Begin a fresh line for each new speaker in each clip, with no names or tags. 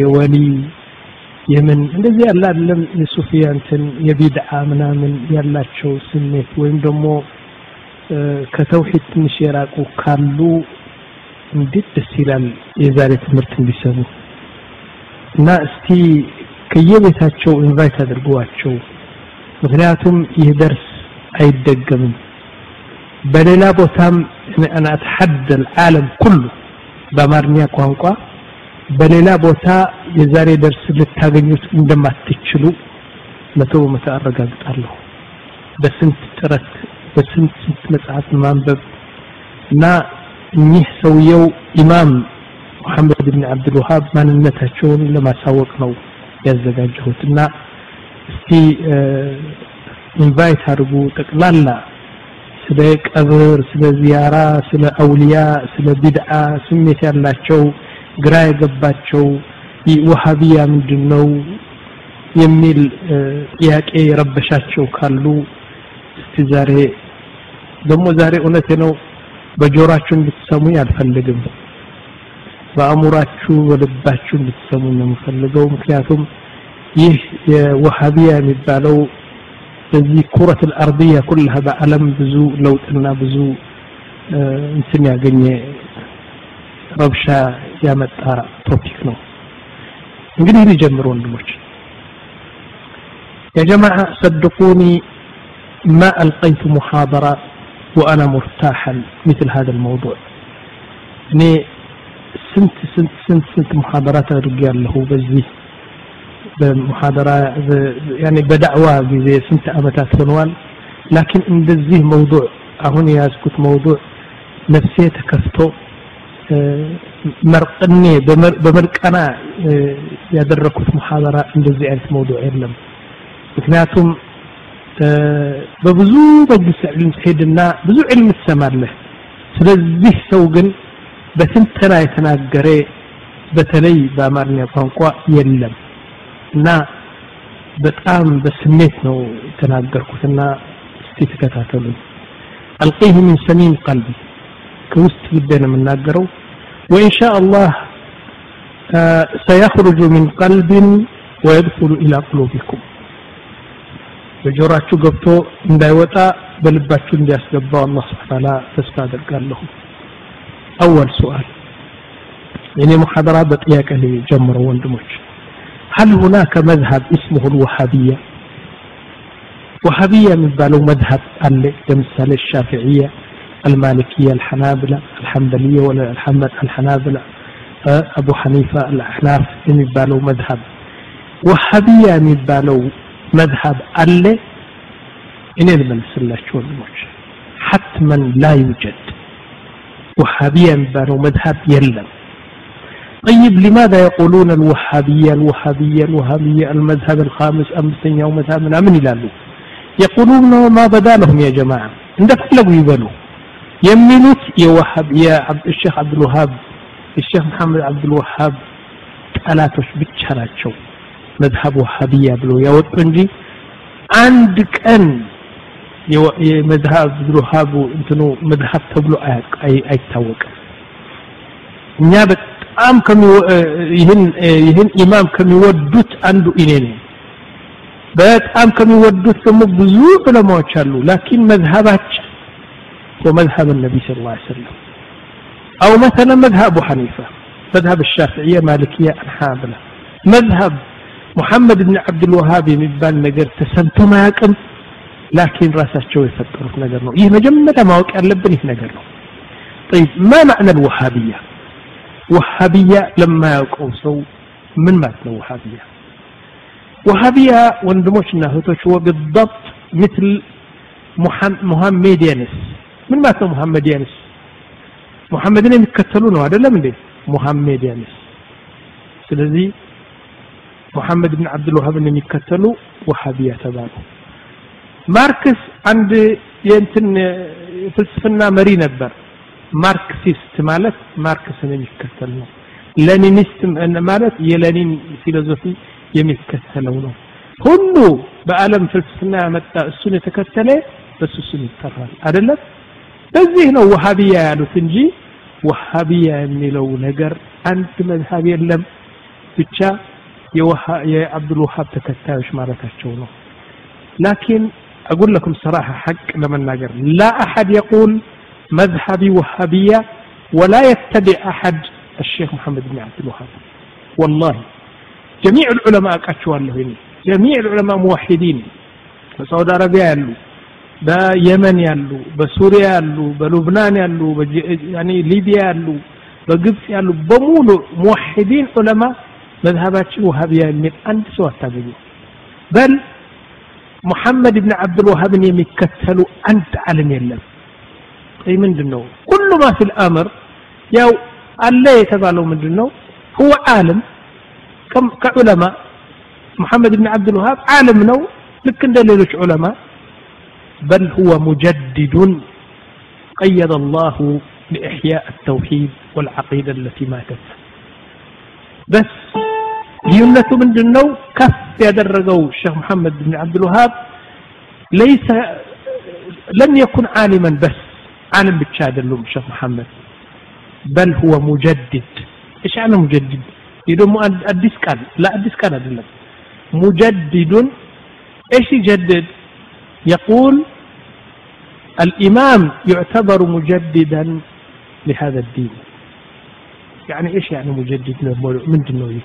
የወሊ የምን እንደዚህ ያለ አይደለም። የሱፊያ የቢድዓ ምናምን ያላቸው ስሜት ወይም ደግሞ ከተውሂድ ትንሽ የራቁ ካሉ እንዴት ደስ ይላል የዛሬ ትምህርት እንዲሰሙ እና እስቲ ከየቤታቸው ኢንቫይት አድርጓቸው። ምክንያቱም ይህ ደርስ አይደገምም። በሌላ ቦታም እነ አትሐደ ኩሉ በአማርኛ ቋንቋ በሌላ ቦታ የዛሬ ደርስ ልታገኙት እንደማትችሉ መቶ በመቶ አረጋግጣለሁ። በስንት ጥረት በስንት ስንት መጽሐፍ ማንበብ እና እኚህ ሰውየው ኢማም ሙሐመድ ብን አብዱልውሃብ ማንነታቸውን ለማሳወቅ ነው ያዘጋጀሁት። እና እስቲ ኢንቫይት አድርጉ ጠቅላላ ስለ ቀብር ስለ ዚያራ ስለ አውሊያ ስለ ቢድዓ ስሜት ያላቸው ግራ የገባቸው ወሃቢያ ምንድን ነው የሚል ጥያቄ የረበሻቸው ካሉ እስቲ ዛሬ ደግሞ ዛሬ እውነቴ ነው በጆራችሁ እንድትሰሙኝ አልፈልግም። በአእምሯችሁ በልባችሁ እንድትሰሙ ነው የምፈልገው። ምክንያቱም ይህ የወሃቢያ የሚባለው በዚህ ኩረት አልአርድያ ኩልሃ በአለም ብዙ ለውጥና ብዙ እንትን ያገኘ ረብሻ ያመጣ ቶፒክ ነው እንግዲህ ሊጀምሩ ወንድሞች يا جماعة صدقوني ما ألقيت محاضرة وأنا مرتاحا مثل هذا الموضوع እኔ ስንት ስንት ስንት ስንት ሙሐደራት አድርጌያለሁ በዚህ በሙሐደራ ያኔ በዳዕዋ ጊዜ ስንት አመታት ሆነዋል ላኪን እንደዚህ መውዱዕ አሁን የያዝኩት መውዱዕ ነፍሴ ተከፍቶ መርቅኔ በመርቀና ያደረኩት ሙሐደራ እንደዚህ አይነት መውዱዕ የለም። ምክንያቱም በብዙ መጅልስ ዕልም ትሄድና ብዙ ዕልም ትሰማለህ። ስለዚህ ሰው ግን በትንተና የተናገረ በተለይ በአማርኛ ቋንቋ የለም። እና በጣም በስሜት ነው የተናገርኩትና እስቲ ተከታተሉ አልቀይህ ሚን ሰሚም ቀልቢ። ከውስጥ ልቤ ነው የምናገረው وإن شاء الله سيخرج من قلب ويدخل إلى قلوبكم በጆራችሁ ገብቶ እንዳይወጣ በልባችሁ እንዲያስገባው አላህ ስብሐ ተዓላ ተስፋ አደርጋለሁ أول سؤال يعني محاضرة بطياك اللي جمروا وندموش هل هناك مذهب اسمه الوهابية وهابية من بالو مذهب اللي كمثال الشافعية المالكية الحنابلة الحنبلية ولا الحنابلة أبو حنيفة الأحناف من بالو مذهب. وهابية من بالو مذهب اللي إني الملس الله شو حتما لا يوجد. وهابية من بالو مذهب يلم. طيب لماذا يقولون الوهابية الوهابية الوهابية المذهب الخامس أمسن يوم مذهب من أمن يقولون ما بدا لهم يا جماعة. عندك فلقوا يبنوا يمنوت يا وهاب يا عبد الشيخ عبد الوهاب الشيخ محمد عبد الوهاب ጠላቶች ብቻ ናቸው መዝሀብ ወሃቢያ ብሎ ያወጡ እንጂ አንድ ቀን የመዝሀብ አብዱልወሃብ እንትኑ መዝሀብ ተብሎ አይታወቅም እኛ በጣም ይህን ይህን ኢማም ከሚወዱት አንዱ እኔ ነኝ በጣም ከሚወዱት ደግሞ ብዙ ዑለማዎች አሉ ላኪን መዝሀባችን ومذهب النبي صلى الله عليه وسلم أو مثلا مذهب أبو حنيفة مذهب الشافعية مالكية الحنابلة مذهب محمد بن عبد الوهاب የሚባል ነገር ተሰምቶ ማያውቅም ላኪን ራሳቸው የፈጠሩት ነገር ነው ይህ መጀመሪያ ማወቅ ያለብን ይህ ነገር ነው طيب ما معنى الوهابية وهابية لما ያውቀው ሰው ምን ማለት ነው وهابية وهابية ወንድሞችና እህቶች وبالضبط مثل ሙሐሜዲያንስ ምን ማለት ነው ሙሐመዲያንስ ሙሐመድን የሚከተሉ ነው አይደለም እንዴ? ሙሐሜዲያንስ ስለዚህ ሙሐመድ ብን አብዱልዋሃብን የሚከተሉ ወሃቢያ ተባሉ። ማርክስ አንድ የእንትን ፍልስፍና መሪ ነበር። ማርክሲስት ማለት ማርክስን የሚከተል ነው። ሌኒኒስት ማለት የሌኒን ፊሎዞፊ የሚከተለው ነው። ሁሉ በአለም ፍልስፍና ያመጣ እሱን የተከተለ በሱ ስም ይጠራል። አይደለም በዚህ ነው ወሃቢያ ያሉት እንጂ ወሃቢያ የሚለው ነገር አንድ መዝሀብ የለም ብቻ የአብዱልውሃብ ተከታዮች ማለታቸው ነው ላኪን أقول لكم صراحة حق لما ناقر لا أحد يقول مذهبي وهابية ولا يتبع أحد الشيخ محمد بن عبد الوهاب والله جميع العلماء قاتشوا له جميع العلماء موحدين በሳውዲ አረቢያ ያሉ በየመን ያሉ በሱሪያ ያሉ በሉብናን ያሉ ሊቢያ ያሉ በግብፅ ያሉ በሙሉ ሙወሒዲን ዑለማ መዝሀባችን ውሃብያ የሚል አንድ ሰው አታገኙ። በል ሙሐመድ ብን ዓብድልዋሃብን የሚከተሉ አንድ ዓለም የለም። ይ ምንድን ነው ኩሉ ማ ፊ ልአምር ያው አለ የተባለው ምንድን ነው هو ዓለም ከዑለማ ሙሐመድ ብን ዓብድልዋሃብ ዓለም ነው። ልክ እንደ ሌሎች ዑለማ بل هو مجدد قيد الله لإحياء التوحيد والعقيدة التي ماتت بس ልዩነቱ ምንድን ነው ከፍ ያደረገው ሼክ መሐመድ ብን ዓብድልውሃብ ለይሰ ለም የኩን ዓሊመን በስ ዓለም ብቻ አይደሉም ሼክ መሐመድ በል ሁወ ሙጀድድ ايش يعني مجدد ይህ ደግሞ አዲስ ቃል ለአዲስ ቃል አይደለም ሙጀድዱን ايش يجدد يقول الإمام يعتبر مجددا لهذا الدين. يعني إيش يعني مجدد من دنوي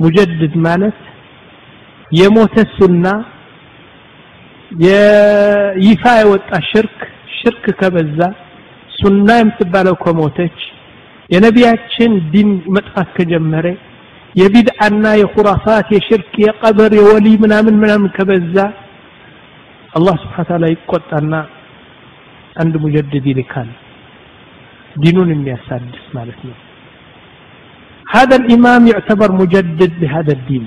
مجدد مالت የሞተ ሱና ይፋ የወጣ ሽርክ ሽርክ ከበዛ ሱና የምትባለው ከሞተች የነቢያችን ዲን መጥፋት ከጀመረ የቢድአና የኹራፋት የሽርክ የቀብር የወሊ ምናምን ምናምን ከበዛ አላህ ስብሓን ታላ ይቆጣና አንድ ሙጀድድ ይልካል ዲኑን የሚያሳድስ ማለት ነው هذا الإمام يعتبر مجدد لهذا الدين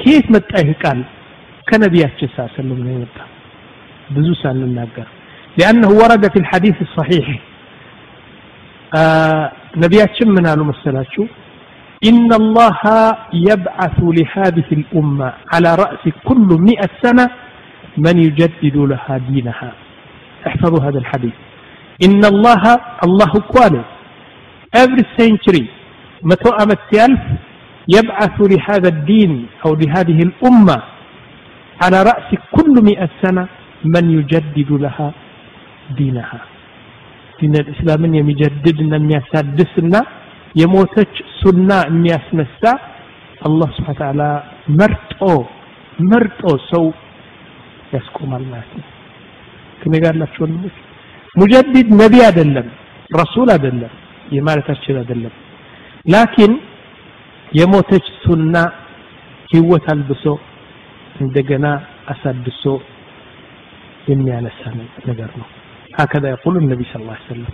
كيف متى قال كنبياتش صلى الله عليه وسلم يمتى بزوس عن الناقر لأنه ورد في الحديث الصحيح آه نبياتش من قالوا مسلاتشو إن الله يبعث لهذه الأمة على رأس كل مئة سنة من يجدد لها دينها احفظوا هذا الحديث إن الله الله قال every century متى أمت سيالف يبعث لهذا الدين أو لهذه الأمة على رأس كل مئة سنة من يجدد لها دينها دين الإسلام يجدد يسادسنا የሞተች ሱና የሚያስነሳ አላህ ስብሓን ተዓላ መርጦ መርጦ ሰው ያስቆማል ማለት ነው ከኔ ጋር ያላችሁ ወንድሞች ሙጀዲድ ነቢ አይደለም ረሱል አይደለም የማለታችን አይደለም ላኪን የሞተች ሱና ህይወት አልብሶ እንደገና አሳድሶ የሚያነሳ ነገር ነው هكذا يقول النبي صلى الله عليه وسلم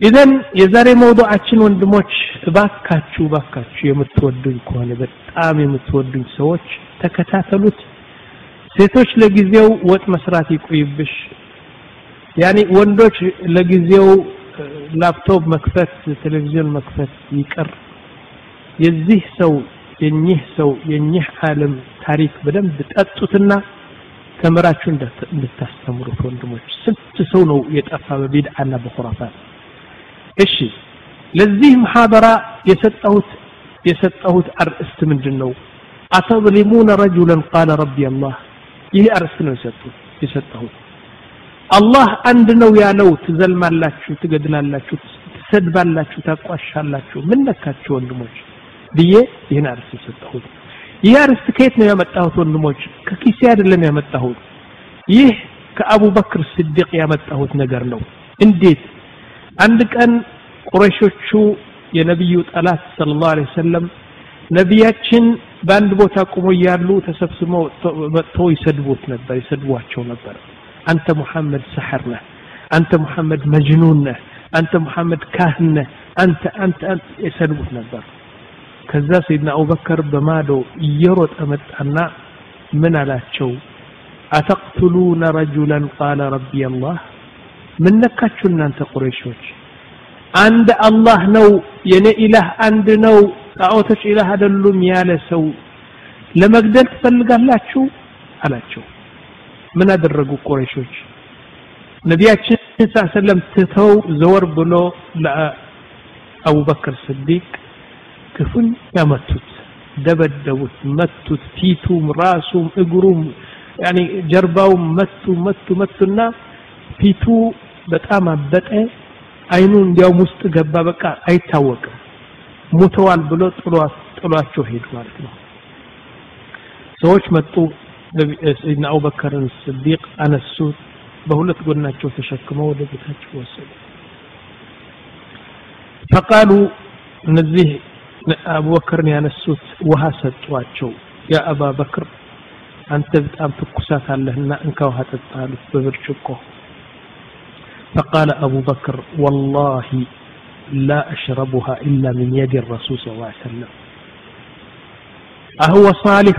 ኢዘን የዛሬ መውዱዓችን ወንድሞች እባካችሁ እባካችሁ የምትወዱኝ ከሆነ በጣም የምትወዱኝ ሰዎች ተከታተሉት ሴቶች ለጊዜው ወጥ መስራት ይቆይብሽ። ያኔ ወንዶች ለጊዜው ላፕቶፕ መክፈት ቴሌቪዥን መክፈት ይቅር። የዚህ ሰው የኚህ ሰው የኚህ ዓለም ታሪክ በደንብ ጠጡትና ተምራችሁ እንድታስተምሩት ወንድሞች ስንት ሰው ነው የጠፋ በቢድዓና በኹራፋት እሺ ለዚህ መሐበራ የሰጠሁት የሰጠሁት አርእስት ምንድን ነው አተظሊሙነ ረጁለን ቃለ ረቢ አላህ ይህ አርእስት ነው የሰጡት የሰጠሁት። አላህ አንድ ነው ያለው ትዘልማላችሁ ትገድላላችሁ ትሰድባላችሁ ታቋሻላችሁ። ምን ነካችሁ ወንድሞች? ብዬ ይህን አርእስት የሰጠሁት። ይህ አርእስት ከየት ነው ያመጣሁት ወንድሞች? ከኪሴ አይደለም ያመጣሁት። ይህ ከአቡበክር ስዲቅ ያመጣሁት ነገር ነው። እንዴት? አንድ ቀን ቁረሾቹ የነቢዩ ጠላት ሰለላሁ ዐለይሂ ወሰለም ነቢያችን በአንድ ቦታ ቁሞ እያሉ ተሰብስበው መጥተው ይሰድቡት ነበር ይሰድቧቸው ነበር አንተ ሙሐመድ ሰሐር ነህ አንተ ሙሐመድ መጅኑን ነህ አንተ ሙሐመድ ካህን ነህ አንተ አንተ ይሰድቡት ነበር ከዛ ሰይድና አቡበከር በማዶ እየሮጠ መጣና ምን አላቸው አተቅትሉነ ረጁለን ቃለ ረቢ አላህ ምን ነካችሁ እናንተ ቁረይሾች አንድ አላህ ነው የኔ ኢላህ አንድ ነው ጣዖቶች ኢላህ አይደሉም ያለ ሰው ለመግደል ትፈልጋላችሁ? አላቸው። ምን አደረጉ ቁረይሾች? ነቢያችን ሰለም ትተው ዘወር ብሎ ለአቡበክር ስዲቅ ክፉኛ መቱት ደበደቡት መቱት ፊቱም ራሱም እግሩም ያኒ ጀርባውም መቱ መቱ መቱና ፊቱ በጣም አበጠ አይኑ እንዲያውም ውስጥ ገባ በቃ አይታወቅም ሙተዋል ብሎ ጥሏቸው ሄዱ ማለት ነው ሰዎች መጡ ሰይድና አቡበከርን ስዲቅ አነሱት በሁለት ጎናቸው ተሸክመው ወደ ቤታቸው ወሰዱ ፈቃሉ እነዚህ አቡበክርን ያነሱት ውሃ ሰጧቸው ያ አባ በክር አንተ በጣም ትኩሳት አለህና እንካ ውሃ ጠጣ አሉት በብርጭቆ فقال أبو بكر والله لا أشربها إلا من يد الرسول صلى الله عليه وسلم أهو صالح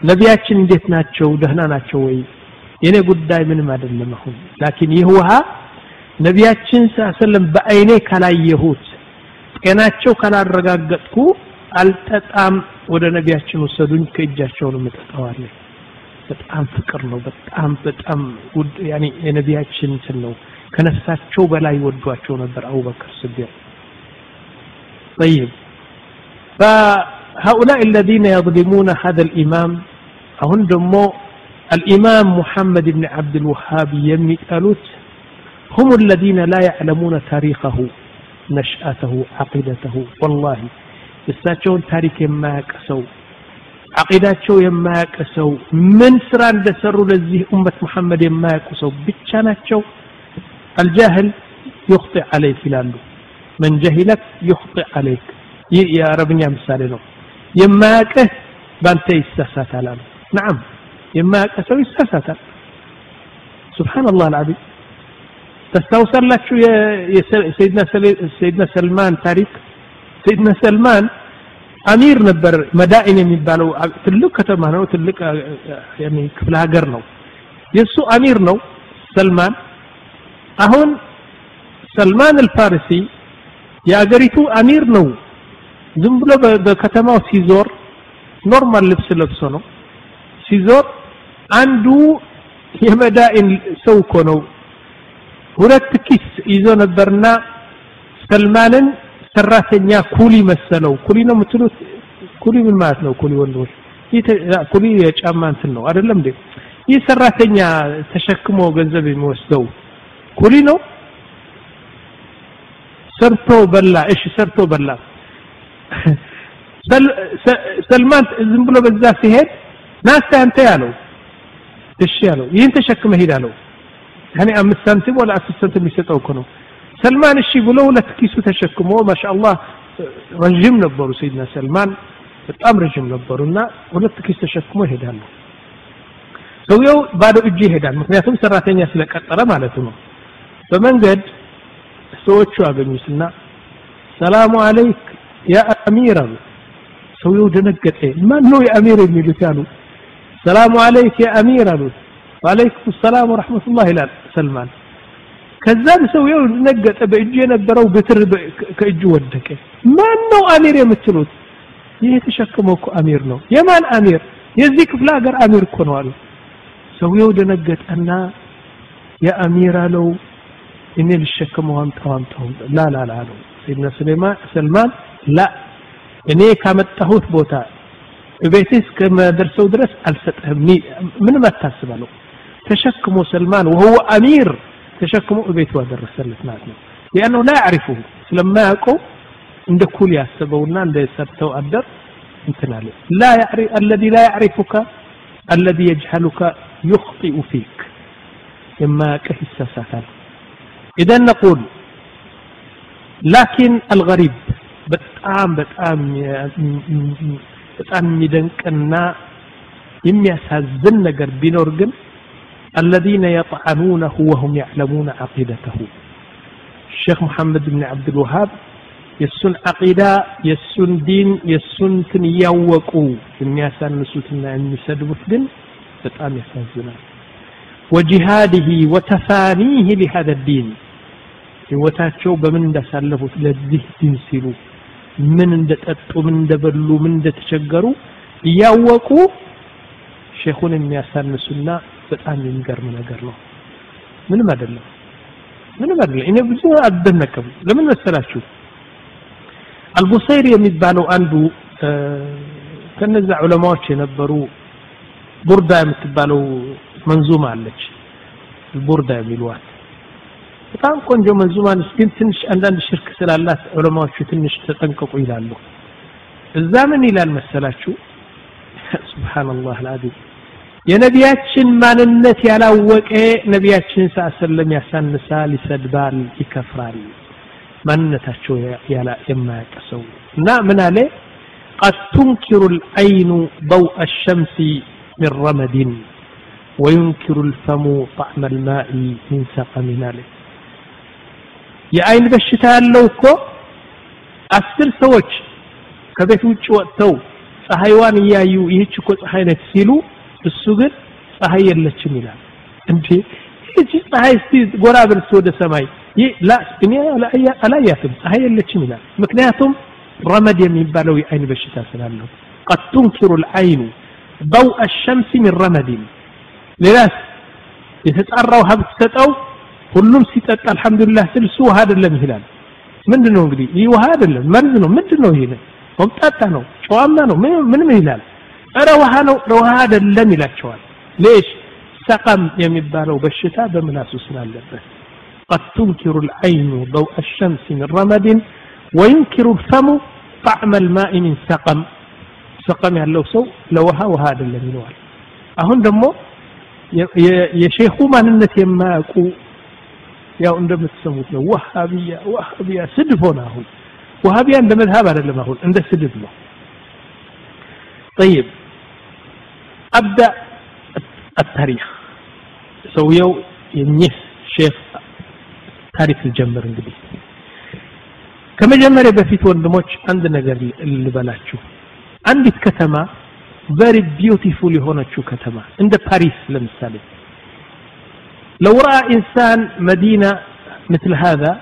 ነቢያችን እንዴት ናቸው ደህና ናቸው ወይ የኔ ጉዳይ ምንም አይደለም አሁን ላኪን ይህ ውሃ ነቢያችን ሰለም በአይኔ ካላየሁት ጤናቸው ካላረጋገጥኩ አልጠጣም ወደ ነቢያችን ወሰዱኝ ከእጃቸው ነው የምጠጣዋለሁ በጣም ፍቅር ነው በጣም በጣም ያኔ የነቢያችን እንትን ነው ከነፍሳቸው በላይ ወዷቸው ነበር አቡበክር ስዲቅ طيب فهؤلاء الذين يظلمون هذا الإمام أهن دمو الإمام محمد بن عبد الوهاب يميتالوت هم الذين لا يعلمون تاريخه نشأته عقيدته والله እሳቸውን ታሪክ የማያውቅ ሰው አቂዳቸው የማያውቅ ሰው ምን ስራ እንደሰሩ ለዚህ ኡመት መሐመድ የማያውቁ ሰው ብቻ ናቸው አልጃህል ዩክጢዕ አለይክ ይላሉ። መን ጀሂለክ ዩክጢዕ አለይክ ይህ የአረብኛ ምሳሌ ነው። የማያቀህ በአንተ ይሳሳታል አሉ። ናም የማያቀ ሰው ይሳሳታል። ስብሓንላህ አልዓዚም። ተስታውሳላችሁ የሰይድና ሰልማን ታሪክ? ሰይድና ሰልማን አሚር ነበር። መዳኢን የሚባለው ትልቅ ከተማ ነው። ትልቅ ክፍለ ሀገር ነው። የእሱ አሚር ነው ሰልማን። አሁን ሰልማን አልፋርሲ የአገሪቱ አሚር ነው። ዝም ብሎ በከተማው ሲዞር ኖርማል ልብስ ለብሶ ነው። ሲዞር አንዱ የመዳኢን ሰው እኮ ነው። ሁለት ኪስ ይዞ ነበርና ሰልማንን ሰራተኛ ኩሊ መሰለው። ኩሊ ነው የምትሉት? ኩሊ ምን ማለት ነው? ኩሊ ወንዶች? ኩሊ የጫማ እንትን ነው አይደለም እንዴ? ይህ ሰራተኛ ተሸክሞ ገንዘብ የሚወስደው ኩሊ ነው? ሰርቶ በላ። እሺ ሰርቶ በላ። ሰልማን ዝም ብሎ በዛ ሲሄድ ናስተ አንተ ያለው እሺ ያለው ይህን ተሸክመ ሄድ አለው። ያኔ አምስት ሳንቲም ወላ አስር ሳንቲም የሚሰጠው እኮ ነው። ሰልማን እሺ ብሎ ሁለት ኪሱ ተሸክሞ ማሻአላህ ረዥም ነበሩ ሰይድና ሰልማን በጣም ረዥም ነበሩና ሁለት ኪስ ተሸክሞ ይሄዳሉ። ሰውየው ባዶ እጅ ይሄዳል ምክንያቱም ሰራተኛ ስለቀጠረ ማለቱ ነው በመንገድ ሰዎቹ አገኙትና ሰላሙ አለይክ ያ አሚር አሉ። ሰውየው ደነገጠ። ማን ነው የአሚር የሚሉት ያሉ ሰላሙ አለይክ ያ አሚር አሉት ወአለይኩም ሰላም ወረሕመቱላህ ይላል ሰልማን። ከዛም ሰውየው ነገጠ በእጁ የነበረው ብትር ከእጁ ወደቀ። ማን ነው አሚር? የምትሉት ይህ የተሸከመው እኮ አሚር ነው። የማን አሚር? የዚህ ክፍለ ሀገር አሚር እኮ ነው አሉ። ሰውየው ደነገጠና የአሚር አለው إني لشكمه أنت وأنت لا لا لا لا. سيدنا سلمان لا. إني كامت تهوت بوتا. بيتيس كما درسوا درس؟ من ما تحسب له؟ تشكمه سلمان وهو أمير. تشكمه بيت ودرس سلمان لأنه لا يعرفه لما يقوم عند كل يحسبون أن يسبتوا أدر أنت لا يعرف الذي لا يعرفك الذي يجهلك يخطئ فيك. لما كهسا إذا نقول لكن الغريب بتام بتام በጣም የሚደንቅና የሚያሳዝን ነገር ቢኖር ግን الذين يطعنونه وهم يعلمون عقيدته. الشيخ محمد بن عبد الوهاب يسون عقيدة يسون دين የሱን እንትን وقو የሚያሳንሱትና የሚሰድቡት ግን بتأم وجهاده وتفانيه لهذا الدين. ህይወታቸው በምን እንዳሳለፉት ለዚህ ዲን ሲሉ ምን እንደጠጡ ምን እንደበሉ ምን እንደተቸገሩ እያወቁ ሼኹን የሚያሳንሱና በጣም የሚገርም ነገር ነው። ምንም አይደለም። ምንም አይደለም። እኔ ብዙ አልደነቅም። ለምን መሰላችሁ? አልቡሰይር የሚባለው አንዱ ከነዛ ዑለማዎች የነበሩ ቡርዳ የምትባለው መንዙማ አለች። ቡርዳ የሚሏት በጣም ቆንጆ መንዙማ ነች ግን ትንሽ አንዳንድ ሽርክ ስላላት ዑለማዎቹ ትንሽ ተጠንቀቁ ይላሉ እዛ ምን ይላል መሰላችሁ ሱብሃንአላህ አልዓዚም የነቢያችን ማንነት ያላወቀ ነቢያችን ሰለም ያሳንሳል ይሰድባል ይከፍራል ማንነታቸው የማያውቅ ሰው እና ምን አለ قد تنكر العين ضوء الشمس من رمد وينكر الفم طعم الماء من سقم عليه የአይን በሽታ ያለው እኮ አስር ሰዎች ከቤት ውጭ ወጥተው ፀሐይዋን እያዩ ይህች እኮ ፀሐይ ነች ሲሉ እሱ ግን ፀሐይ የለችም ይላል እንዴ ይህች ፀሐይ እስቲ ጎራ ብልስ ወደ ሰማይ ላ እኔ አላያትም ፀሐይ የለችም ይላል ምክንያቱም ረመድ የሚባለው የአይን በሽታ ስላለው قد تنكر العين ضوء الشمس من رمد ሌላስ የተጣራው ሀብት ሰጠው ሁሉም ሲጠጣ አልሐምዱሊላህ ስል እሱ ውሃ አይደለም ይላል ምንድን ነው እንግዲህ ይህ ውሃ አይደለም መርዝ ነው ምንድን ነው ይሄ ኮምጣጣ ነው ጨዋማ ነው ምንም ይላል ረ ውሃ ነው ረ ውሃ አይደለም ይላቸዋል ليش سقم የሚባለው በሽታ በምላሱ ስላለበት قد تنكر العين ضوء الشمس من رمد وينكر الفم طعم الماء من سقم سقم ያለው ሰው ለውሃ ውሃ አይደለም ይለዋል አሁን ደግሞ የሼኹ ማንነት የማያውቁ ያው እንደምትሰሙት ነው ወሃቢያ ወሃቢያ ስድብ ሆነ አሁን ወሃቢያ እንደ መዝሀብ አይደለም አሁን እንደ ስድብ ነው طيب ابدا التاريخ ሰውየው የኚህ ሼፍ ታሪክ ልጀምር እንግዲህ ከመጀመሪያ በፊት ወንድሞች አንድ ነገር ልበላችሁ አንዲት ከተማ ቨሪ ቢዩቲፉል የሆነችው ከተማ እንደ ፓሪስ ለምሳሌ لو رأى إنسان مدينة مثل هذا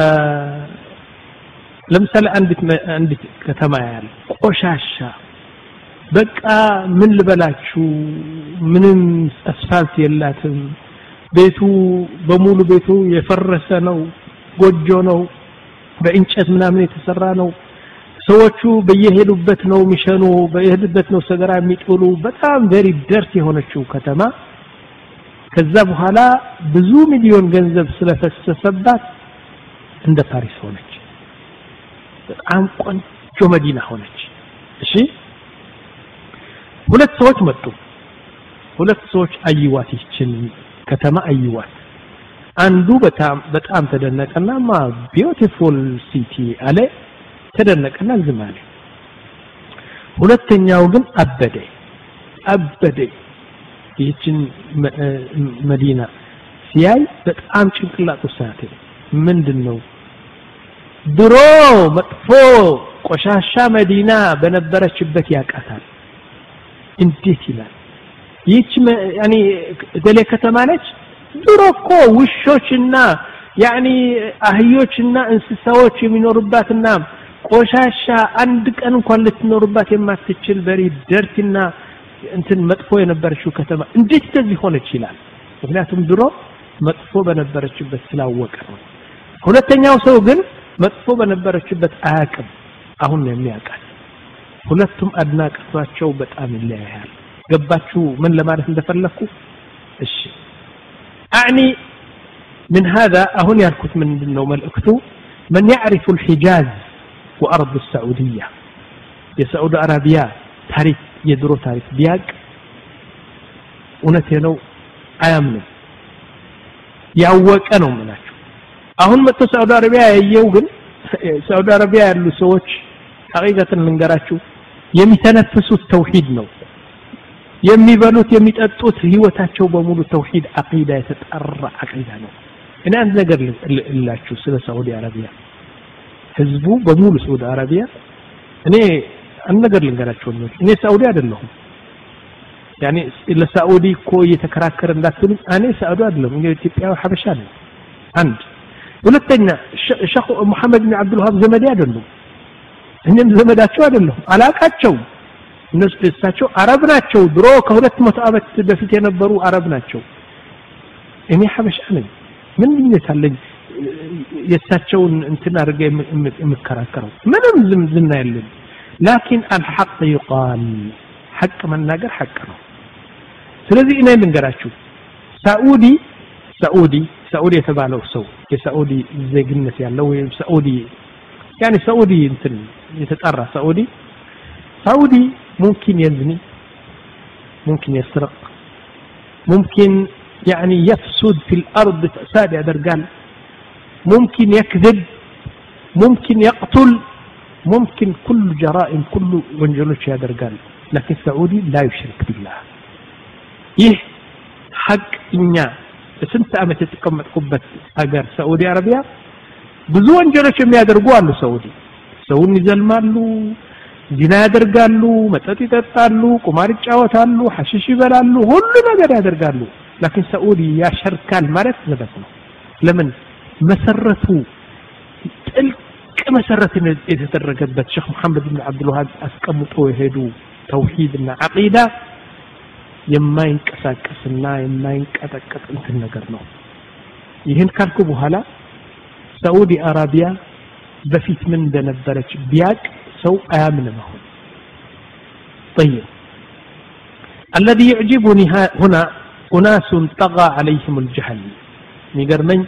آه لمثال عندك عندك كتما يعني ቆሻሻ በቃ ምን ልበላችሁ ምንም አስፋልት የላትም ቤቱ በሙሉ ቤቱ የፈረሰ ነው ጎጆ ነው በእንጨት ምናምን የተሰራ ነው ሰዎቹ በየሄዱበት ነው የሚሸኑ በየሄዱበት ነው ሰገራ የሚጥሉ በጣም ቬሪ ደርት የሆነችው ከተማ ከዛ በኋላ ብዙ ሚሊዮን ገንዘብ ስለፈሰሰባት እንደ ፓሪስ ሆነች። በጣም ቆንጆ መዲና ሆነች። እሺ? ሁለት ሰዎች መጡ። ሁለት ሰዎች አይዋት ይችን ከተማ አይዋት አንዱ በጣም በጣም ተደነቀና ማ ቢዩቲፉል ሲቲ አለ። ተደነቀና ዝም አለ። ሁለተኛው ግን አበደ። አበደ ይህችን መዲና ሲያይ በጣም ጭንቅላቱ ሳተ ምንድን ነው ድሮ መጥፎ ቆሻሻ መዲና በነበረችበት ያቃታል እንዴት ይላል? ይህች ያኒ ገሌ ከተማ ነች። ድሮ እኮ ውሾችና ያኒ አህዮችና እንስሳዎች የሚኖሩባትና ቆሻሻ አንድ ቀን እንኳን ልትኖርባት የማትችል በሪ ደርቲና እንትን መጥፎ የነበረችው ከተማ እንዴት እንደዚህ ሆነች ይላል ምክንያቱም ድሮ መጥፎ በነበረችበት ስላወቀ ነው ሁለተኛው ሰው ግን መጥፎ በነበረችበት አያቅም አሁን ነው የሚያውቃት ሁለቱም አድናቆታቸው በጣም ይለያያል ገባችሁ ምን ለማለት እንደፈለኩ እሺ አዕኒ من هذا أهون يركض من دنو ملأكتو من يعرف الحجاز وأرض السعودية يا سعود عربية تاريخ የድሮ ታሪክ ቢያቅ እውነቴ ነው አያምንም። ያወቀ ነው የምላቸው አሁን መጥቶ ሳውዲ አረቢያ ያየው ግን ሳውዲ አረቢያ ያሉ ሰዎች ሐቂቀትን ልንገራችሁ የሚተነፍሱት ተውሂድ ነው። የሚበሉት የሚጠጡት ህይወታቸው በሙሉ ተውሂድ አቂዳ የተጠራ አቂዳ ነው። እኔ አንድ ነገር ልላችሁ ስለ ሳውዲ አረቢያ። ህዝቡ በሙሉ ሳዑዲ አረቢያ እኔ አንድ ነገር ልንገራችሁ እኔ ሳዑዲ አይደለሁም። ያኔ ለሳዑዲ እኮ እየተከራከረ እንዳትሉ እኔ ሳዑዲ አይደለሁም። እንግዲህ ኢትዮጵያዊ ሀበሻ ነኝ። አንድ። ሁለተኛ ሸኹ መሐመድ ብን አብዱልዋሃብ ዘመዴ አይደሉም። እኔም ዘመዳቸው አይደለሁም። አላቃቸውም። እነሱ እሳቸው አረብ ናቸው። ድሮ ከሁለት መቶ ዓመት በፊት የነበሩ አረብ ናቸው። እኔ ሀበሻ ነኝ። ምን ልዩነት አለኝ? የእሳቸውን እንትን አድርገ የምከራከረው? ምንም ዝምዝና የለም ላኪን አልሐቅ ይቃል ሐቅ መናገር ሐቅ ነው ስለዚህ እኔ ልንገራችሁ ሳኡዲ ሳኡዲ ሳኡዲ የተባለው ሰው የሳኡዲ ዜግነት ያለው ወይም ሳኡዲ ያኔ ሳኡዲ እንትን የተጣራ ሳኡዲ ሳኡዲ ሙምኪን የዝኒ ሙምኪን የስረቅ ሙምኪን يعني يفسد في الأرض فساد يدرقال ممكن يكذب ممكن يقتل ممكن كل جرائم كل وانجلوش يدرقال لكن السعودي لا يشرك بالله ይህ ሐቅ እኛ ስንት ዓመት የተቀመጥኩበት ሀገር ሳዑዲ አረቢያ ብዙ ወንጀሎች የሚያደርጉ አሉ ሳዑዲ ሰውን ይዘልማሉ ዚና ያደርጋሉ መጠጥ ይጠጣሉ ቁማር ይጫወታሉ ሐሽሽ ይበላሉ ሁሉ ነገር ያደርጋሉ ላኪን ሳዑዲ ያሸርካል ማለት ዘበት ነው ለምን መሰረቱ ጥልቅ መሰረት የተደረገበት ሼክ መሐመድ ብን አብዱልዋሃብ አስቀምጦ የሄዱ ተውሂድና አቂዳ የማይንቀሳቀስና የማይንቀጠቀጥ እንትን ነገር ነው ይህን ካልኩ በኋላ ሳዑዲ አረቢያ በፊት ምን እንደነበረች ቢያቅ ሰው አያምንም አሁን طيب الذي يعجبني هنا أناس طغى عليهم الجهل የሚገርመኝ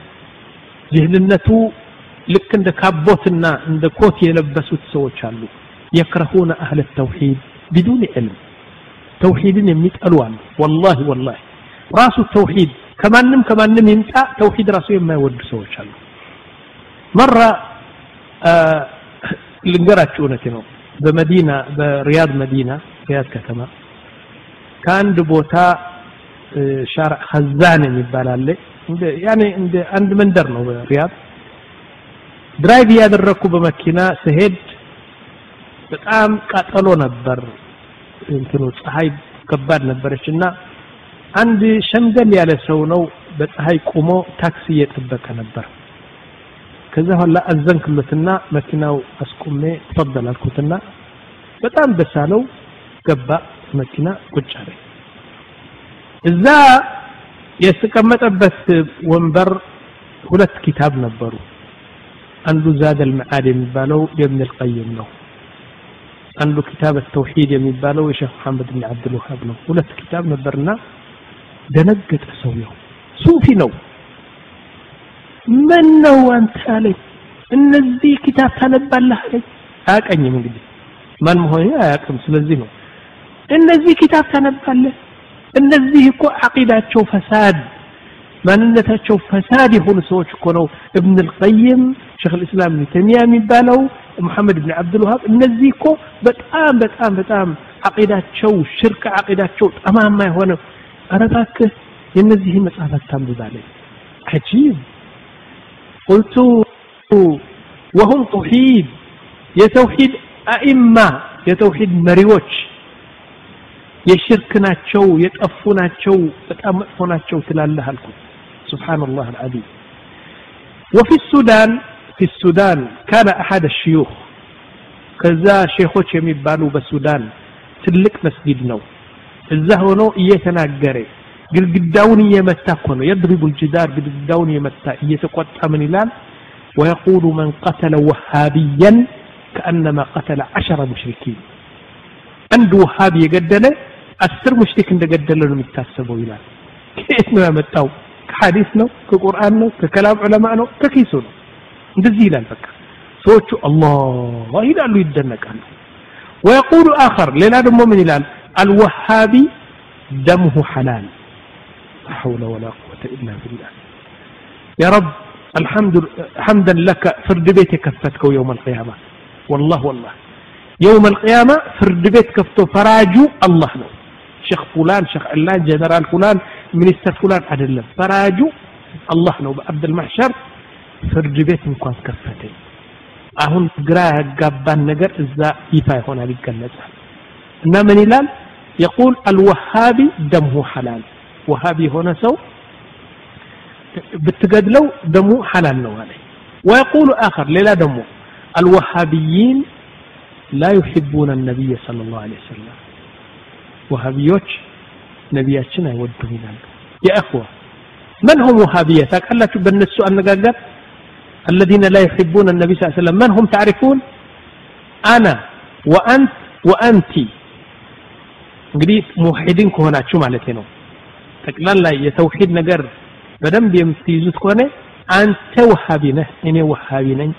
ጅህልነቱ ልክ እንደ ካቦትና እንደ ኮት የለበሱት ሰዎች አሉ የክረሁነ አህለ ተውሂድ ቢዱን ዕልም ተውሂድን የሚጠሉ አሉ ወላሂ ወላሂ ራሱ ተውሂድ ከማንም ከማንም ይምጣ ተውሂድ ራሱ የማይወዱ ሰዎች አሉ መራ ልንገራችሁ እውነቴ ነው በመዲና በሪያድ መዲና ሪያድ ከተማ ከአንድ ቦታ ሻርዕ ኸዛን የሚባል አለ ያኔ እንደ አንድ መንደር ነው ሪያድ ድራይቭ እያደረግኩ በመኪና ስሄድ በጣም ቃጠሎ ነበር። እንትኑ ፀሐይ ከባድ ነበረች እና አንድ ሸምገል ያለ ሰው ነው በፀሐይ ቁሞ ታክሲ እየጠበቀ ነበር። ከዛ ኋላ አዘንክለትና መኪናው አስቁሜ ተፈضل አልኩትና በጣም ደስ ገባ መኪና ቁጭ አለ እዛ የተቀመጠበት ወንበር ሁለት ኪታብ ነበሩ አንዱ ዛድ አልመዓድ የሚባለው የብን ልቀይም ነው። አንዱ ኪታብ ተውሂድ የሚባለው የሼክ መሐመድ ብን አብዱልውሃብ ነው። ሁለት ኪታብ ነበርና ደነገጠ ሰውየው። ሱፊ ነው። ምን ነው አንተ አለኝ። እነዚህ ኪታብ ታነባለህ አለኝ። አያቀኝም እንግዲህ። ማን መሆኔ አያቅም። ስለዚህ ነው። እነዚህ ኪታብ ታነባለህ? እነዚህ እኮ አቂዳቸው ፈሳድ ማንነታቸው ፈሳድ የሆኑ ሰዎች እኮ ነው እብን ልቀይም ሼክ ልእስላም ተሚያ የሚባለው መሐመድ ብን አብዱልውሃብ እነዚህ እኮ በጣም በጣም በጣም አቂዳቸው ሽርክ አቂዳቸው ጠማማ የሆነ። ኧረ እባክህ የእነዚህን መጽሐፍ አታንብባለኝ አጂብ! ቁልቱ ወሁም ጡሂድ የተውሂድ አኢማ የተውሂድ መሪዎች የሽርክ ናቸው የጠፉ ናቸው በጣም መጥፎ ናቸው ትላለህ አልኩት سبحان الله العظيم. وفي السودان في السودان كان أحد الشيوخ. كذا شيخو تشمي بالو بالسودان تلك مسجد نو الزهونو يتناقري قل قداون يمتاكم يضرب الجدار قل قداون يمتا يتقطع من الان ويقول من قتل وهابيا كأنما قتل عشر مشركين عند وهابي قدنا أثر مشرك عند قدنا لهم يتاسبوا الان كيف ما يمتاو ከሐዲስ ነው ከቁርአን ነው ከከላም ዑለማ ነው ከኪሱ ነው እንደዚህ ይላል በቃ ሰዎቹ አላህ ይላሉ ይደነቃሉ ويقول آخر ሌላ ደግሞ ምን ይላል الوهابي دمه حلال لا حول ولا قوة إلا بالله يا رب الحمد حمدا لك فرد بيتك كفتك يوم القيامة والله والله يوم القيامة فرد بيت كفتو فراجو الله ነው ሼክ ፉላን ሼክ ዕላን ጀነራል ፉላን ሚኒስተር ፉላን አይደለም ፈራጁ አላህ ነው በአብደል ማሕሸር ፍርድ ቤት እንኳን ከፈተኝ አሁን ግራ ያጋባን ነገር እዛ ይፋ ይሆናል ይገለጻል እና ምን ይላል የቁል አልወሃቢ ደምሁ ሐላል ወሃቢ የሆነ ሰው ብትገድለው ደሙ ሐላል ነው አለ ويقول آخر ليلة دمه الوهابيين لا يحبون النبي صلى الله عليه وسلم وهابيوش ነቢያችን አይወዱም ይላሉ የእኽዋ من هم وهابية ታውቃላችሁ በእነሱ አነጋገር الذين لا يحبون النبي صلى الله عليه وسلم من هم تعرفون أنا وأنت وأنت እንግዲህ ሙሂድን ከሆናችሁ ማለት ነው ጠቅላላ የተውሂድ ነገር በደንብ የምትይዙት ከሆነ አንተ ወሃቢ ነህ እኔ ወሃቢ ነኝ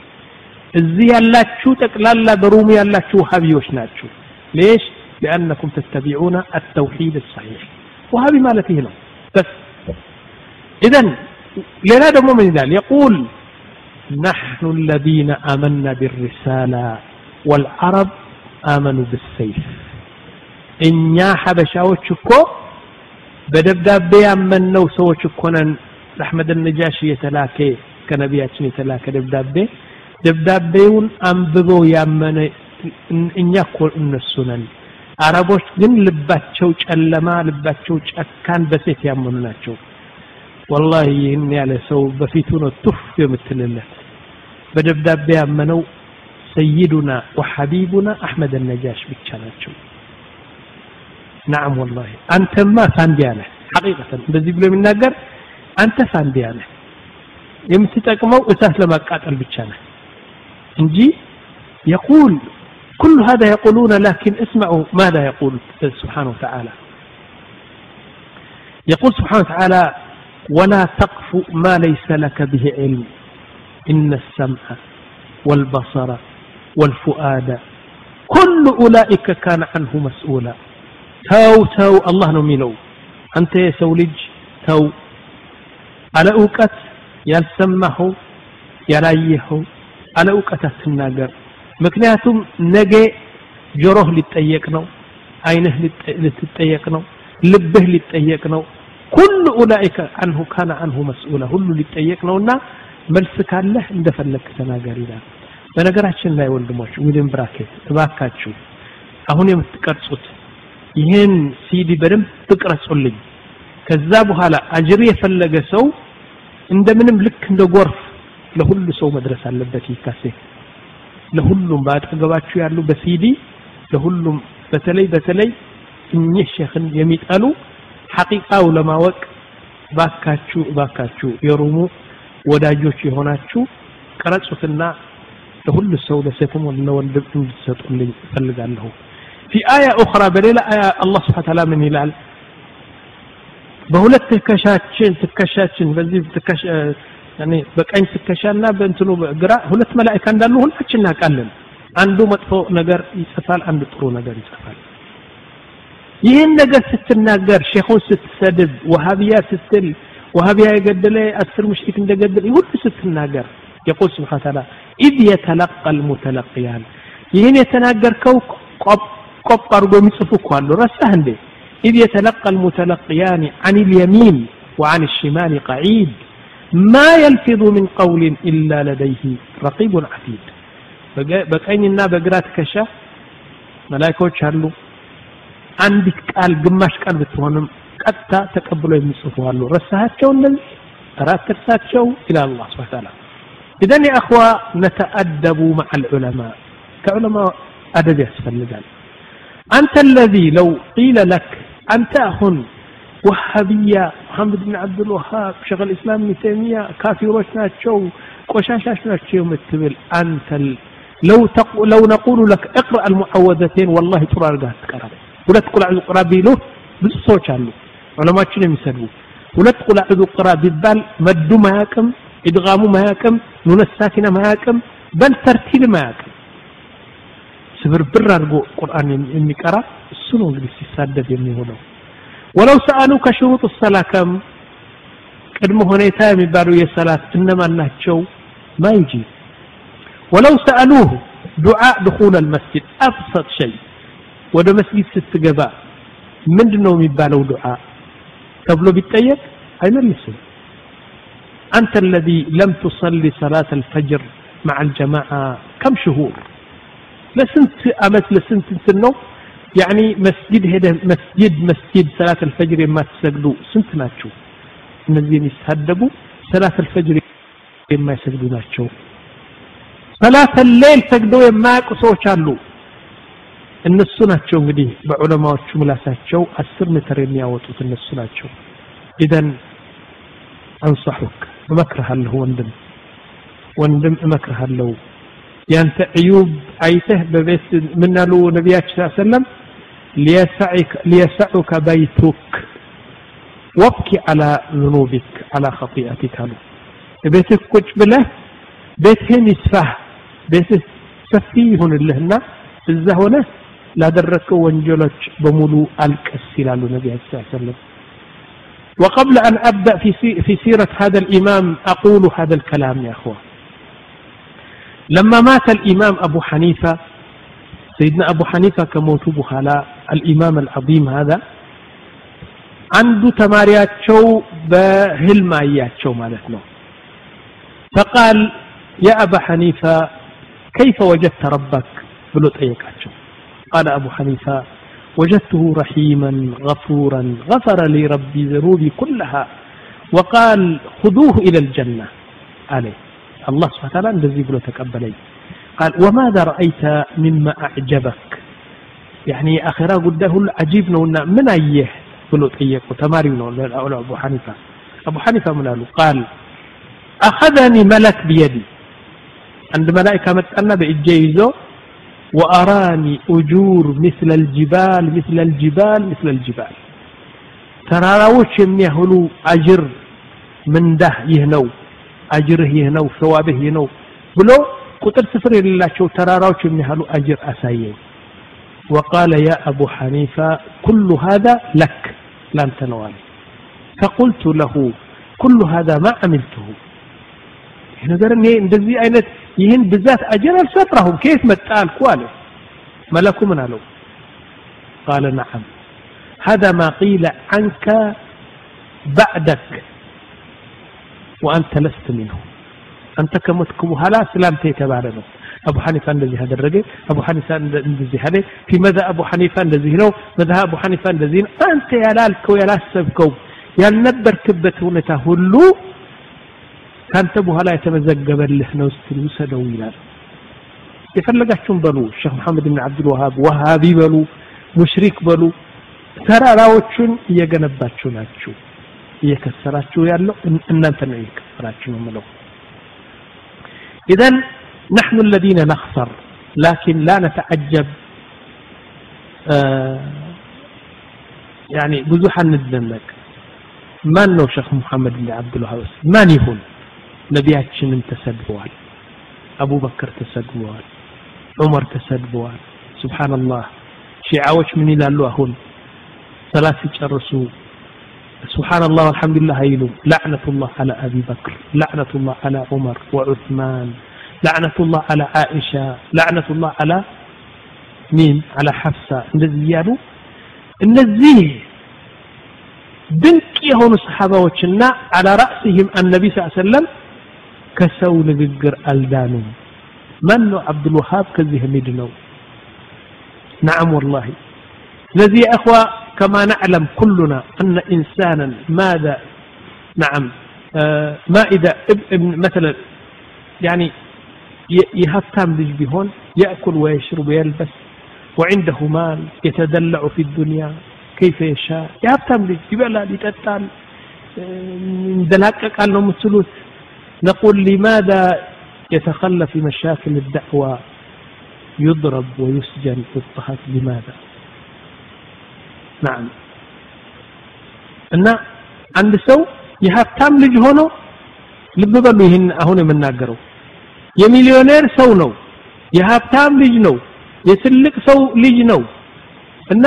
እዚህ ያላችሁ ጠቅላላ በሩሙ ያላችሁ ወሃቢዎች ናችሁ ليش لأنكم تتبعون التوحيد الصحيح وهابي مالت هنا بس إذا لنا دمو من ذلك يقول نحن الذين آمنا بالرسالة والعرب آمنوا بالسيف እኛ ሀበሻዎች እኮ በደብዳቤ ያመንነው ሰዎች እኮ ነን ለአሕመድ ነጃሽ የተላከ ከነቢያችን የተላከ ደብዳቤ ደብዳቤውን አንብበው ያመነ እኛ እኮ እነሱ ነን አረቦች ግን ልባቸው ጨለማ፣ ልባቸው ጨካን፣ በሴት ያመኑ ናቸው። ወላሂ ይህን ያለ ሰው በፊቱ ነው ቱፍ የምትልለት። በደብዳቤ ያመነው ሰይዱና ወሐቢቡና አሕመድ ነጃሽ ብቻ ናቸው። ናዓም ወላሂ አንተማ ሳንዲያ ነህ። ሐቂቀተን እንደዚህ ብሎ የሚናገር አንተ ሳንዲያ ነህ። የምትጠቅመው እሳት ለማቃጠል ብቻ ነህ እንጂ የቁል كل هذا يقولون لكن اسمعوا ماذا يقول سبحانه وتعالى يقول سبحانه وتعالى ولا تقف ما ليس لك به علم إن السمع والبصر والفؤاد كل أولئك كان عنه مسؤولا ተው ተው አላህ ነው የሚለው አንተ የሰው ልጅ ተው አለ እውቀት ያልሰማኸው ያላየኸው አለ እውቀት አትናገር ምክንያቱም ነገ ጆሮህ ሊጠየቅ ነው አይንህ ልትጠየቅ ነው ልብህ ሊጠየቅ ነው። ኩሉ ኡላኢከ አንሁ ካነ አንሁ መስኡላ ሁሉ ሊጠየቅ ነውና መልስ ካለህ እንደፈለግክ ተናገር ይላል። በነገራችን ላይ ወንድሞች ዊልን ብራኬት እባካችሁ አሁን የምትቀርጹት ይህን ሲዲ በደንብ ትቅረጹልኝ ከዛ በኋላ አጅር የፈለገ ሰው እንደምንም ልክ እንደ ጎርፍ ለሁሉ ሰው መድረስ አለበት ይህ ካሴት ለሁሉም በአጠገባችሁ ያሉ በሲዲ ለሁሉም በተለይ በተለይ እኚህ ሼኽን የሚጠሉ ሐቂቃው ለማወቅ ባካችሁ ባካችሁ የሩሙ ወዳጆች የሆናችሁ ቀረጹትና ለሁሉ ሰው ለሴትም ለወንድም እንድትሰጡልኝ እፈልጋለሁ في آية أخرى بليلة آية الله سبحانه وتعالى من هلال በሁለት ትከሻችን ትከሻችን በዚህ ትከሻ ያኔ በቀኝ ትከሻና በእንትኑ በግራ ሁለት መላእክት እንዳሉ ሁላችን እናውቃለን። አንዱ መጥፎ ነገር ይጽፋል፣ አንዱ ጥሩ ነገር ይጽፋል። ይህን ነገር ስትናገር፣ ሼኹን ስትሰድብ፣ ወሃቢያ ስትል ወሃቢያ የገደለ አስር ሙሽሪክ እንደገደለ ሁሉ ስትናገር የቁል ስብሓን ታላ ኢድ የተለቀል ሙተለቅያን ይህን የተናገርከው ቆብ አድርጎ የሚጽፉ እኮ አሉ። ረሳህ እንዴ? ኢድ የተለቀል ሙተለቅያኒ አን ልየሚን ወአን ሽማል ቀዒድ ما يلفظ من قول إلا لديه رقيب عتيد በቀኝና በግራ ትከሻ መላይኮች አሉ አንዲት ቃል ግማሽ ቃል ብትሆንም ቀጥታ ተቀብሎ የሚጽፉ አሉ ረሳሃቸው እነዚህ ራት ትርሳቸው ይላል አላህ ስብሐ ተዓላ إذن يا أخوة نتأدب مع العلماء كعلماء أدب يسفلقال أنت الذي لو قيل لك أنت أخن وهابية محمد بن عبد الوهاب شغل الإسلام ابن تيمية كافي وشناتشو قشاشاش ناتشو متبل. أنت لو لو نقول لك اقرأ المعوذتين والله ترى القاس كرم ولا تقول أعوذ بالله له بالصوت عنه علماء شنو يسلموا ولا تقول أعوذ بالله ببال مدوا معاكم ادغاموا معاكم ننساكنا معاكم بل ترتيل معاكم سبر برر القرآن يمكرا السنون اللي بيستسدد يمي هو ወለው ሰአሉከ ሽሩጥ ሰላ ከም ቅድመ ሁኔታ የሚባሉ የሰላት እነማን ናቸው ማ ይጂብ ወለው ሰአሉሁ ዱዓ ድኹል አልመስጅድ አብሰጥ ሸይ ወደ መስጊድ ስትገባ ምንድን ነው የሚባለው ዱዓ ተብሎ ቢጠየቅ አይመልስም أنت الذي لم تصلي صلاة الفجر مع الجماعة كم شهور لسنت أمت لسنت سنو ያኒ መስጂድ ሄደ መስጅድ መስጂድ ሰላት አልፈጅር የማትሰግዱ ስንት ናቸው? እነዚህ የሚሳደቡ ሰላት አልፈጅር የማይሰግዱ ናቸው። ሰላት ሌል ሰግደው የማያውቁ ሰዎች አሉ። እነሱ ናቸው እንግዲህ በዑለማዎቹ ምላሳቸው አስር ሜትር የሚያወጡት እነሱ ናቸው። ኢደን አንሳሁክ እመክርሃለሁ ወንድም ወንድም እመክርሃለሁ ያንተ ዕዩብ አይተህ በቤት ምናሉ ነቢያችን ሰለም ሊየሰዑከ በይቱክ ወብኪ አላ ዝኑቢክ አላ ኸጢአቲክ አሉ ቤትህ ቁጭ ብለህ ቤትህን ይስፋህ ቤትህ ሰፊ ይሁንልህና እዛ ሆነ ላደረግከው ወንጀሎች በሙሉ አልቀስ ይላሉ ነቢያችን ሰለም وقبل أن أبدأ في في سيرة هذا الإمام أقول هذا الكلام يا أخوة لما مات الإمام أبو حنيفة سيدنا أبو حنيفة كموت بخلاء الإمام العظيم هذا عنده تماريات شو بهلمايات شو مالتنا فقال يا أبا حنيفة كيف وجدت ربك؟ بلو طيقاتشو. قال أبو حنيفة وجدته رحيما غفورا غفر لي ربي ذنوبي كلها. وقال خذوه إلى الجنة. عليه الله سبحانه وتعالى الذي بلو تقبلي. قال وماذا رأيت مما أعجبك؟ يعني آخرة قده عجيب نونا من أيه بلو طيقه تماري نونا أبو حنيفة أبو حنيفة من قاله قال أخذني ملك بيدي عند ملائكة متأنى بإجيزه وأراني أجور مثل الجبال مثل الجبال مثل الجبال ተራራዎች የሚያህሉ አጅር ምንዳህ ይህ ነው አጅርህ ይህ ነው ሰዋብህ ይህ ነው ብሎ ቁጥር ስፍር የሌላቸው ተራራዎች የሚያህሉ አጅር አሳየኝ وقال يا أبو حنيفة كل هذا لك لن تنوال فقلت له كل هذا ما عملته ነገር እኔ እንደዚህ አይነት ይህን ብዛት አጀር አልሰራሁም ከየት መጣ አልኩ አለ መለኩ ምን አለው قال نعم هذا ما قيل عنك بعدك وأنت لست منه أنت كمتك بهلا سلامت يتبالى ነው አቡ ሐኒፋ እንደዚህ አደረገ፣ አቡ ሐኒፋ እንደዚህ አለ፣ ፊ መዛ አቡ ሐኒፋ እንደዚህ ነው፣ መዛ አቡ ሐኒፋ እንደዚህ ነው። አንተ ያላልከው ያላሰብከው ያልነበርክበት ሁኔታ ሁሉ ካንተ በኋላ የተመዘገበልህ ነው። እስቲ ውሰደው ይላል። የፈለጋችሁን በሉ፣ ሼክ መሐመድ ብን አብዱል ወሃብ ወሃቢ በሉ፣ ሙሽሪክ በሉ፣ ተራራዎቹን እየገነባችሁ ናችሁ። እየከሰራችሁ ያለው እናንተ ነው እየከሰራችሁ ነው የምለው ኢዘን نحن الذين نخسر لكن لا نتعجب آه، يعني يعني بزوحة لك ما نو شيخ محمد بن عبد الوهاب ما نيهون نبياتشنم تسدبوال أبو بكر تسدبوال عمر تسدبوال سبحان الله شيعاوش من إلى اللوهون ثلاث يتشرسوا سبحان الله والحمد لله هيلو لعنة الله على أبي بكر لعنة الله على عمر وعثمان لعنة الله على عائشة لعنة الله على مين على حفصة الذي يالو النزيه ድንቅ የሆኑ ሰሓባዎችና አላ ራእሲህም አነቢ ስ ሰለም ከሰው ንግግር አልዳኑም ማን ነው አብዱልወሃብ ከዚህ የሚድ ነው نعم والله الذي يا أخوة كما نعلم كلنا أن إنسانا ماذا نعم آه ما إذا مثلا يعني يهتم لج بهون يأكل ويشرب ويلبس وعنده مال يتدلع في الدنيا كيف يشاء يهبتم ልጅ ይበላል ይጠጣል እንደላቀቃል ነው የምትሉት نقول لماذا يتخلى في مشاكل الدعوة يضرب ويسجن يضطهد لماذا نعم እና አንድ ሰው የሀብታም ልጅ ሆኖ ልብ በሉ ይህን አሁን የምናገረው የሚሊዮኔር ሰው ነው የሀብታም ልጅ ነው የትልቅ ሰው ልጅ ነው እና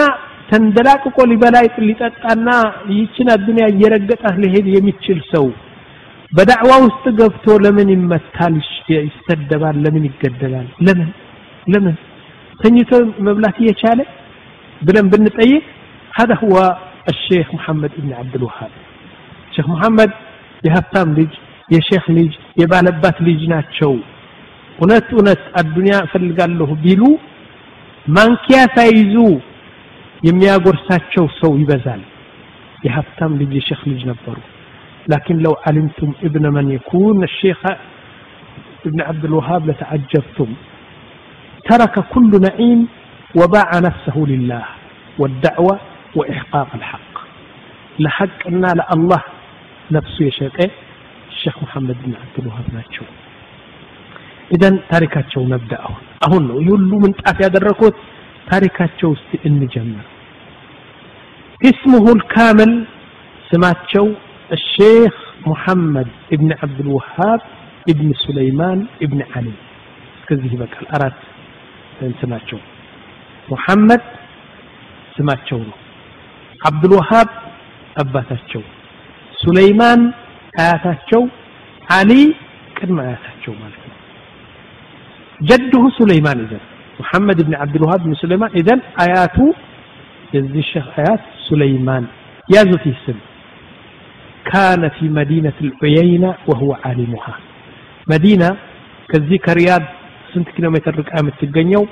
ተንደላቅቆ ሊበላ ሊጠጣና ይችን አዱንያ እየረገጠ ሊሄድ የሚችል ሰው በዳዕዋ ውስጥ ገብቶ ለምን ይመታል ይሰደባል ለምን ይገደላል ለምን ለምን ተኝቶ መብላት እየቻለ ብለን ብንጠይቅ هذا هو الشيخ محمد بن عبد الوهاب شيخ محمد የሀብታም ልጅ የሼክ ልጅ የባለባት ልጅ ናቸው እውነት እውነት አዱንያ እፈልጋለሁ ቢሉ ማንኪያ ሳይዙ የሚያጎርሳቸው ሰው ይበዛል የሀብታም ልጅ የሼክ ልጅ ነበሩ لكن لو علمتم ابن من يكون الشيخ ابن عبد الوهاب لتعجبتم ترك كل نعيم وباع نفسه لله والدعوة وإحقاق الحق لحق لا الله نفسه يشيء الشيخ محمد بن عبد الوهاب ناتشو ኢደን ታሪካቸው ነብዳ አሁን አሁን ነው ሁሉ ምንጣፍ ያደረኩት ታሪካቸው ውስጥ እንጀምር اسمه الكامل سماتشو الشيخ محمد ابن عبد الوهاب ابن سليمان ابن علي كذي بقى الأرات سماتشو محمد سماتشو عبد الوهاب أباتاتشو سليمان آياتاتشو علي ቅድመ አያታቸው ማለት ነው ጀድሁ ሱለይማን ኢዘን ሙሐመድ ብን ዓብድልውሃብ ብን ሱለይማን ኢዘን አያቱ የዚህ ሸህ አያት ሱለይማን ያዙት ይህ ስም ካነ ፊ መዲነት ልዑየይና ወሁወ ዓሊሙሃ መዲና ከዚህ ከሪያድ ስንት ኪሎ ሜትር ርቃ የምትገኘው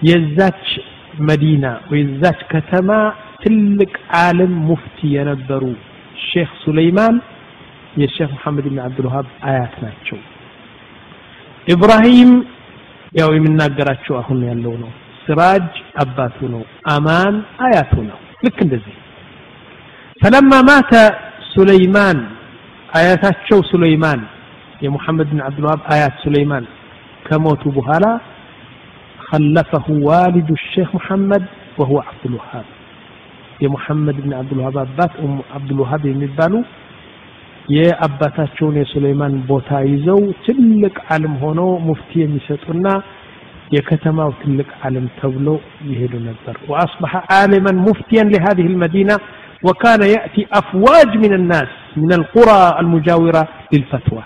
የዛች መዲና ወየዛች ከተማ ትልቅ ዓለም ሙፍቲ የነበሩ ሼክ ሱለይማን የሼክ መሐመድ ብን አብዱልውሃብ አያት ናቸው ኢብራሂም ያው የምናገራቸው አሁን ያለው ነው ስራጅ አባቱ ነው አማን አያቱ ነው ልክ እንደዚህ ፈለማ ማተ ሱለይማን አያታቸው ሱለይማን የሙሐመድ ብን አብዱልውሃብ አያት ሱለይማን ከሞቱ በኋላ خلفه والد الشيخ محمد وهو عبد الوهاب የሙሐመድ ብን አብዱልውሃብ አባት ኡም አብዱልውሃብ የሚባሉ የአባታቸውን የሱለይማን ቦታ ይዘው ትልቅ ዓለም ሆነው ሙፍቲ የሚሰጡና የከተማው ትልቅ ዓለም ተብሎ ይሄዱ ነበር وأصبح عالما مفتيا لهذه المدينة وكان يأتي أفواج من الناس من القرى المجاورة للفتوى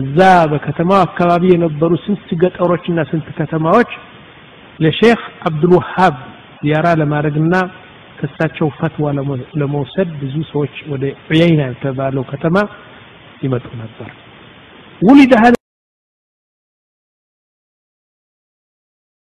እዛ በከተማው አካባቢ የነበሩ ስንት ገጠሮችና ስንት ከተማዎች ለሼክ አብዱልውሃብ ዚያራ ለማድረግና ከሳቸው ፈትዋ ለመውሰድ ብዙ ሰዎች ወደ ዑየይና የተባለው ከተማ ይመጡ ነበር። ውሊደ